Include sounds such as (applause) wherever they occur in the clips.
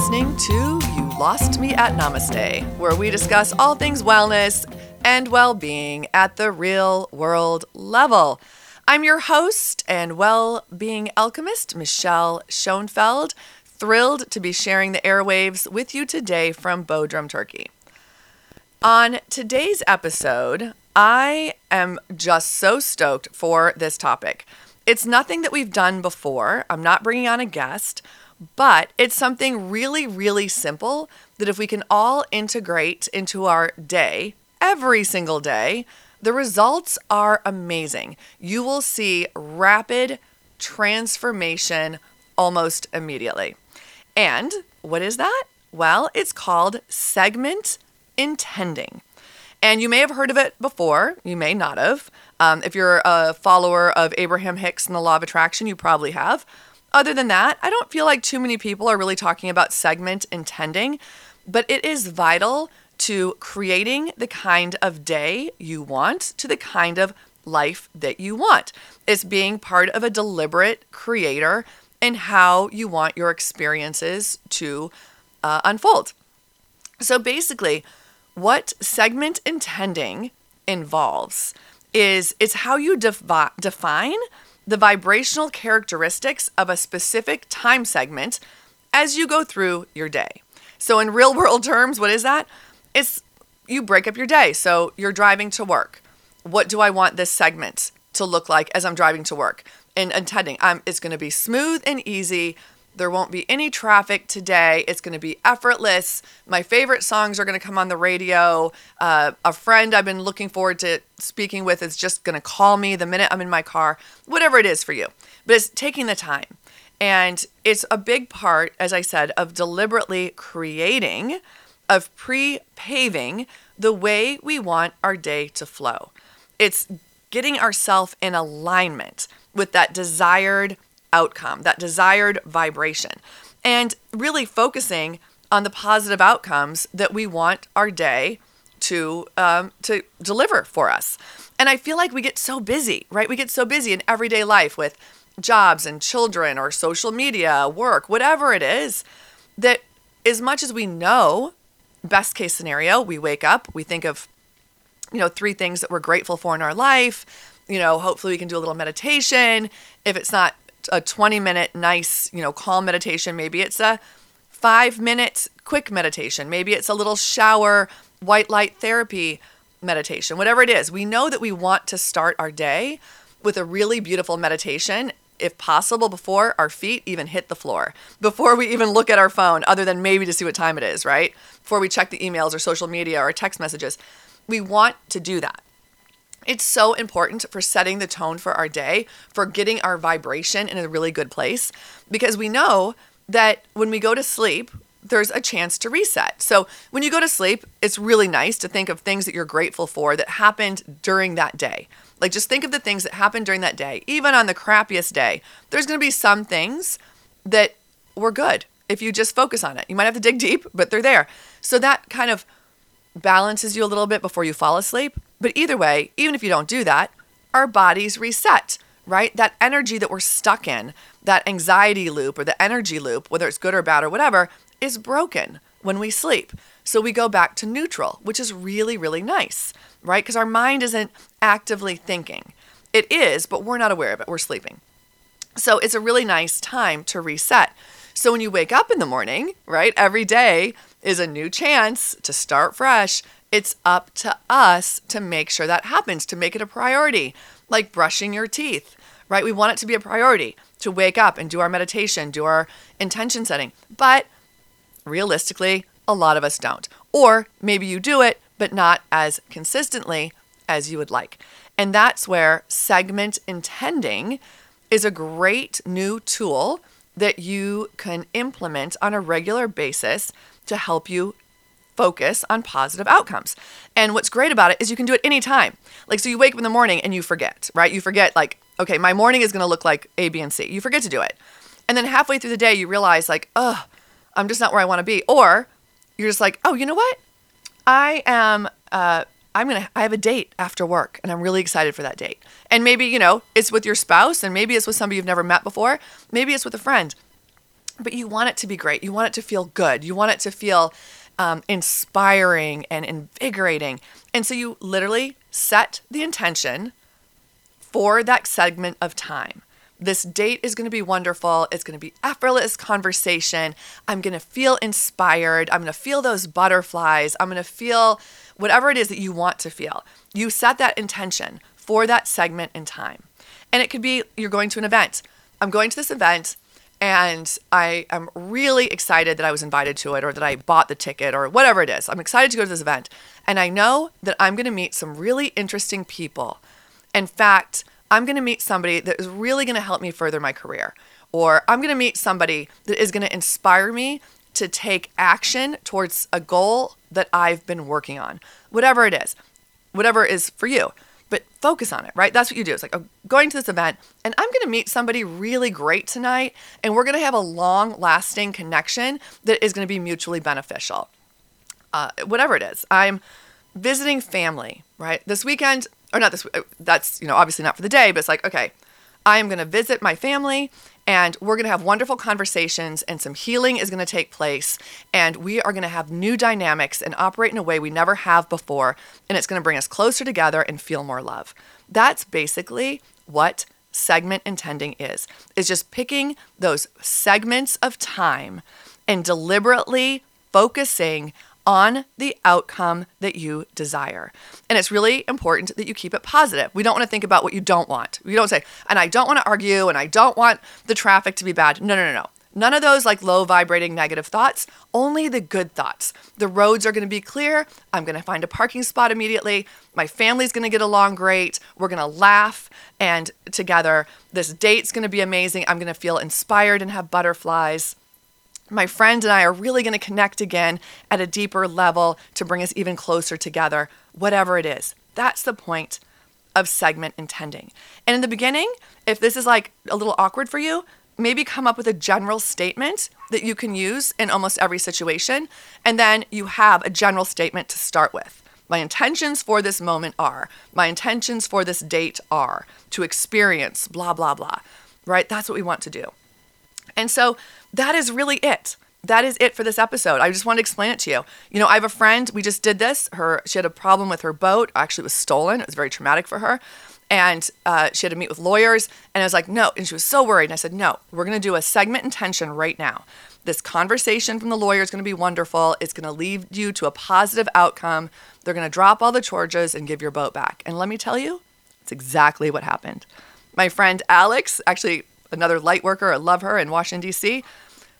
listening to You Lost Me at Namaste, where we discuss all things wellness and well being at the real world level. I'm your host and well being alchemist, Michelle Schoenfeld, thrilled to be sharing the airwaves with you today from Bodrum, Turkey. On today's episode, I am just so stoked for this topic. It's nothing that we've done before. I'm not bringing on a guest, but it's something really, really simple that if we can all integrate into our day, every single day, the results are amazing. You will see rapid transformation almost immediately. And what is that? Well, it's called segment intending. And you may have heard of it before, you may not have. Um, if you're a follower of Abraham Hicks and the Law of Attraction, you probably have. Other than that, I don't feel like too many people are really talking about segment intending, but it is vital to creating the kind of day you want to the kind of life that you want. It's being part of a deliberate creator and how you want your experiences to uh, unfold. So basically, what segment intending involves is it's how you defi- define the vibrational characteristics of a specific time segment as you go through your day. So in real (laughs) world terms, what is that? It's you break up your day. So you're driving to work. What do I want this segment to look like as I'm driving to work? And intending, um, it's going to be smooth and easy. There won't be any traffic today. It's going to be effortless. My favorite songs are going to come on the radio. Uh, a friend I've been looking forward to speaking with is just going to call me the minute I'm in my car, whatever it is for you. But it's taking the time. And it's a big part, as I said, of deliberately creating, of pre paving the way we want our day to flow. It's getting ourselves in alignment with that desired outcome, that desired vibration, and really focusing on the positive outcomes that we want our day to um, to deliver for us. And I feel like we get so busy, right? We get so busy in everyday life with jobs and children or social media, work, whatever it is, that as much as we know, best case scenario, we wake up, we think of, you know, three things that we're grateful for in our life. You know, hopefully we can do a little meditation. If it's not a 20 minute nice, you know, calm meditation. Maybe it's a five minute quick meditation. Maybe it's a little shower, white light therapy meditation, whatever it is. We know that we want to start our day with a really beautiful meditation, if possible, before our feet even hit the floor, before we even look at our phone, other than maybe to see what time it is, right? Before we check the emails or social media or text messages. We want to do that. It's so important for setting the tone for our day, for getting our vibration in a really good place, because we know that when we go to sleep, there's a chance to reset. So when you go to sleep, it's really nice to think of things that you're grateful for that happened during that day. Like just think of the things that happened during that day. Even on the crappiest day, there's going to be some things that were good if you just focus on it. You might have to dig deep, but they're there. So that kind of balances you a little bit before you fall asleep. But either way, even if you don't do that, our bodies reset, right? That energy that we're stuck in, that anxiety loop or the energy loop, whether it's good or bad or whatever, is broken when we sleep. So we go back to neutral, which is really, really nice, right? Because our mind isn't actively thinking. It is, but we're not aware of it. We're sleeping. So it's a really nice time to reset. So when you wake up in the morning, right, every day is a new chance to start fresh. It's up to us to make sure that happens, to make it a priority, like brushing your teeth, right? We want it to be a priority to wake up and do our meditation, do our intention setting. But realistically, a lot of us don't. Or maybe you do it, but not as consistently as you would like. And that's where segment intending is a great new tool that you can implement on a regular basis to help you focus on positive outcomes. And what's great about it is you can do it anytime. Like, so you wake up in the morning and you forget, right? You forget, like, okay, my morning is going to look like A, B, and C. You forget to do it. And then halfway through the day, you realize, like, oh, I'm just not where I want to be. Or you're just like, oh, you know what? I am, uh, I'm going to, I have a date after work and I'm really excited for that date. And maybe, you know, it's with your spouse and maybe it's with somebody you've never met before. Maybe it's with a friend but you want it to be great. You want it to feel good. You want it to feel um, inspiring and invigorating. And so you literally set the intention for that segment of time. This date is going to be wonderful. It's going to be effortless conversation. I'm going to feel inspired. I'm going to feel those butterflies. I'm going to feel whatever it is that you want to feel. You set that intention for that segment in time. And it could be you're going to an event. I'm going to this event and I am really excited that I was invited to it or that I bought the ticket or whatever it is. I'm excited to go to this event. And I know that I'm going to meet some really interesting people. In fact, I'm going to meet somebody that is really going to help me further my career. Or I'm going to meet somebody that is going to inspire me to take action towards a goal that I've been working on, whatever it is, whatever is for you focus on it, right? That's what you do. It's like I'm going to this event and I'm going to meet somebody really great tonight and we're going to have a long lasting connection that is going to be mutually beneficial. Uh, whatever it is, I'm visiting family, right? This weekend, or not this, that's, you know, obviously not for the day, but it's like, okay, I am going to visit my family and we're going to have wonderful conversations and some healing is going to take place. And we are going to have new dynamics and operate in a way we never have before. And it's going to bring us closer together and feel more love. That's basically what segment intending is. Is just picking those segments of time and deliberately focusing on the outcome that you desire. And it's really important that you keep it positive. We don't want to think about what you don't want. We don't say, and I don't want to argue and I don't want the traffic to be bad. No, no, no, no. None of those like low vibrating negative thoughts, only the good thoughts. The roads are going to be clear. I'm going to find a parking spot immediately. My family's going to get along great. We're going to laugh and together. This date's going to be amazing. I'm going to feel inspired and have butterflies my friend and I are really going to connect again at a deeper level to bring us even closer together, whatever it is. That's the point of segment intending. And in the beginning, if this is like a little awkward for you, maybe come up with a general statement that you can use in almost every situation. And then you have a general statement to start with. My intentions for this moment are, my intentions for this date are to experience blah, blah, blah, right? That's what we want to do. And so that is really it. That is it for this episode. I just want to explain it to you. You know, I have a friend, we just did this. Her she had a problem with her boat. Actually, it was stolen. It was very traumatic for her. And uh, she had to meet with lawyers. And I was like, no. And she was so worried. And I said, no, we're going to do a segment intention right now. This conversation from the lawyer is going to be wonderful. It's going to lead you to a positive outcome. They're going to drop all the charges and give your boat back. And let me tell you, it's exactly what happened. My friend Alex, actually, another light worker. I love her in Washington, D.C.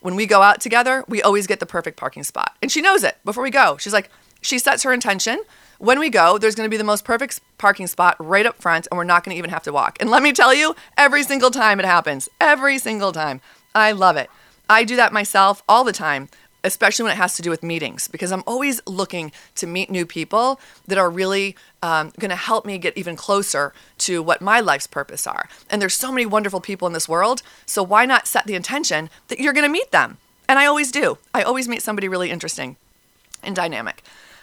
When we go out together, we always get the perfect parking spot. And she knows it before we go. She's like, she sets her intention. When we go, there's going to be the most perfect parking spot right up front, and we're not going to even have to walk. And let me tell you, every single time it happens, every single time. I love it. I do that myself all the time especially when it has to do with meetings, because I'm always looking to meet new people that are really um, going to help me get even closer to what my life's purpose are. And there's so many wonderful people in this world, so why not set the intention that you're going to meet them? And I always do. I always meet somebody really interesting and dynamic.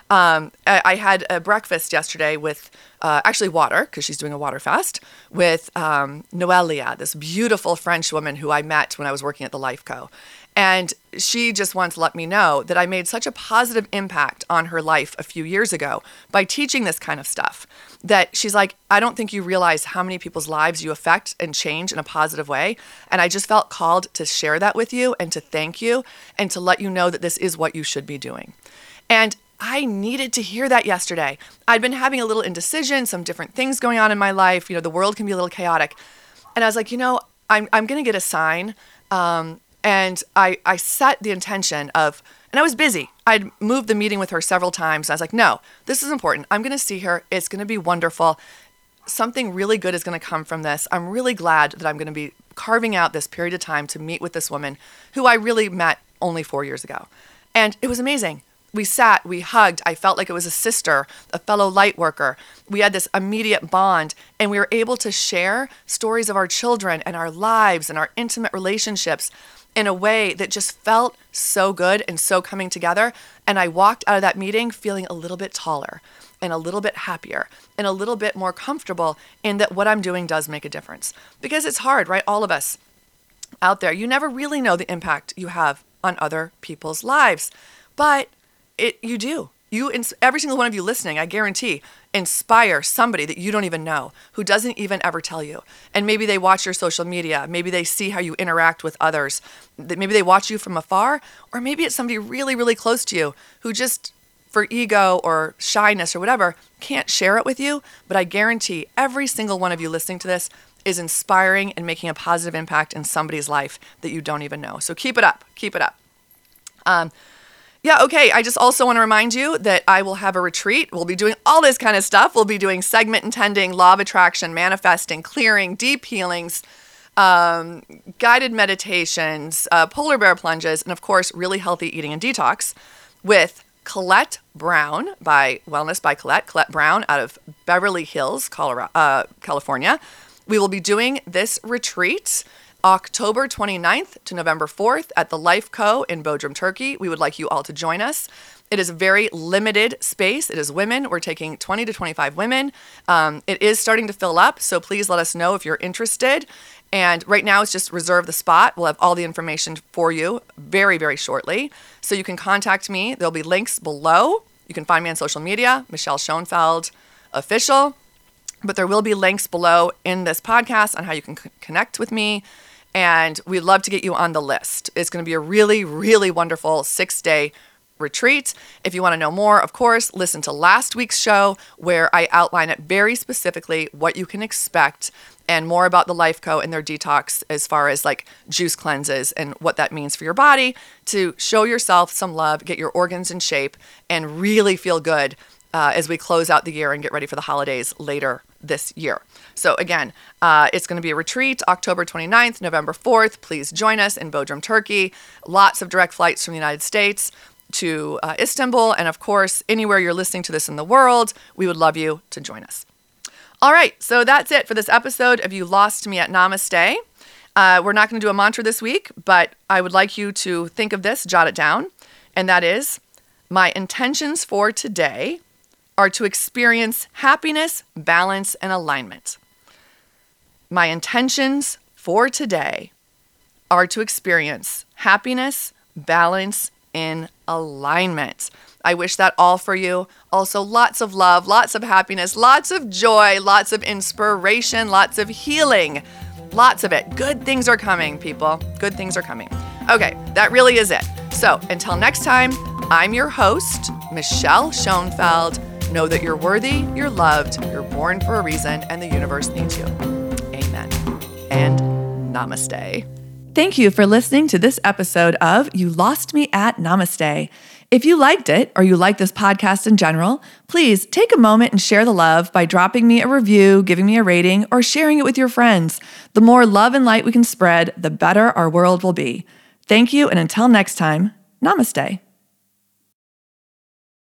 Um, I, I, had a breakfast yesterday with uh, actually water because she's doing a water fast with um, Noelia, this beautiful French woman who I met when I was working at the Life Co. And she just once let me know that I made such a positive impact on her life a few years ago by teaching this kind of stuff. That she's like, I don't think you realize how many people's lives you affect and change in a positive way. And I just felt called to share that with you and to thank you and to let you know that this is what you should be doing. And I needed to hear that yesterday. I'd been having a little indecision, some different things going on in my life. You know, the world can be a little chaotic. And I was like, you know, I'm, I'm going to get a sign um, and I, I set the intention of, and I was busy. I'd moved the meeting with her several times. I was like, no, this is important. I'm going to see her. It's going to be wonderful. Something really good is going to come from this. I'm really glad that I'm going to be carving out this period of time to meet with this woman who I really met only four years ago. And it was amazing. We sat, we hugged. I felt like it was a sister, a fellow light worker. We had this immediate bond, and we were able to share stories of our children and our lives and our intimate relationships in a way that just felt so good and so coming together. And I walked out of that meeting feeling a little bit taller and a little bit happier and a little bit more comfortable in that what I'm doing does make a difference. Because it's hard, right? All of us. out there. You never really know the impact you have on other people's lives, but it you do. You every single one of you listening, I guarantee, inspire somebody that you don't even know, who doesn't even ever tell you. And maybe they watch your social media, maybe they see how you interact with others, maybe they watch you from afar, or maybe it's somebody really really close to you who just for ego or shyness or whatever can't share it with you, but I guarantee every single one of you listening to this is inspiring and making a positive impact in somebody's life that you don't even know. So keep it up. Keep it up. Um, yeah, okay. I just also want to remind you that I will have a retreat. We'll be doing all this kind of stuff. We'll be doing segment intending, law of attraction, manifesting, clearing, deep healings, um, guided meditations, uh, polar bear plunges, and of course, really healthy eating and detox with Colette Brown by Wellness by Colette, Colette Brown out of Beverly Hills, Colorado, uh, California. We will be doing this retreat October 29th to November 4th at the Life Co. in Bodrum, Turkey. We would like you all to join us. It is a very limited space. It is women. We're taking 20 to 25 women. Um, it is starting to fill up, so please let us know if you're interested. And right now, it's just reserve the spot. We'll have all the information for you very, very shortly. So you can contact me. There'll be links below. You can find me on social media, Michelle Schoenfeld Official. But there will be links below in this podcast on how you can c- connect with me. And we'd love to get you on the list. It's going to be a really, really wonderful six day retreat. If you want to know more, of course, listen to last week's show where I outline it very specifically what you can expect and more about the Life Co and their detox as far as like juice cleanses and what that means for your body to show yourself some love, get your organs in shape, and really feel good uh, as we close out the year and get ready for the holidays later this year. So, again, uh, it's going to be a retreat October 29th, November 4th. Please join us in Bodrum, Turkey. Lots of direct flights from the United States to uh, Istanbul. And of course, anywhere you're listening to this in the world, we would love you to join us. All right, so that's it for this episode of You Lost Me at Namaste. Uh, we're not going to do a mantra this week, but I would like you to think of this, jot it down, and that is my intentions for today are to experience happiness, balance, and alignment. My intentions for today are to experience happiness, balance, and alignment. I wish that all for you. Also, lots of love, lots of happiness, lots of joy, lots of inspiration, lots of healing. Lots of it. Good things are coming, people. Good things are coming. Okay, that really is it. So, until next time, I'm your host, Michelle Schoenfeld. Know that you're worthy, you're loved, you're born for a reason, and the universe needs you. Amen. And namaste. Thank you for listening to this episode of You Lost Me at Namaste. If you liked it or you like this podcast in general, please take a moment and share the love by dropping me a review, giving me a rating, or sharing it with your friends. The more love and light we can spread, the better our world will be. Thank you, and until next time, namaste.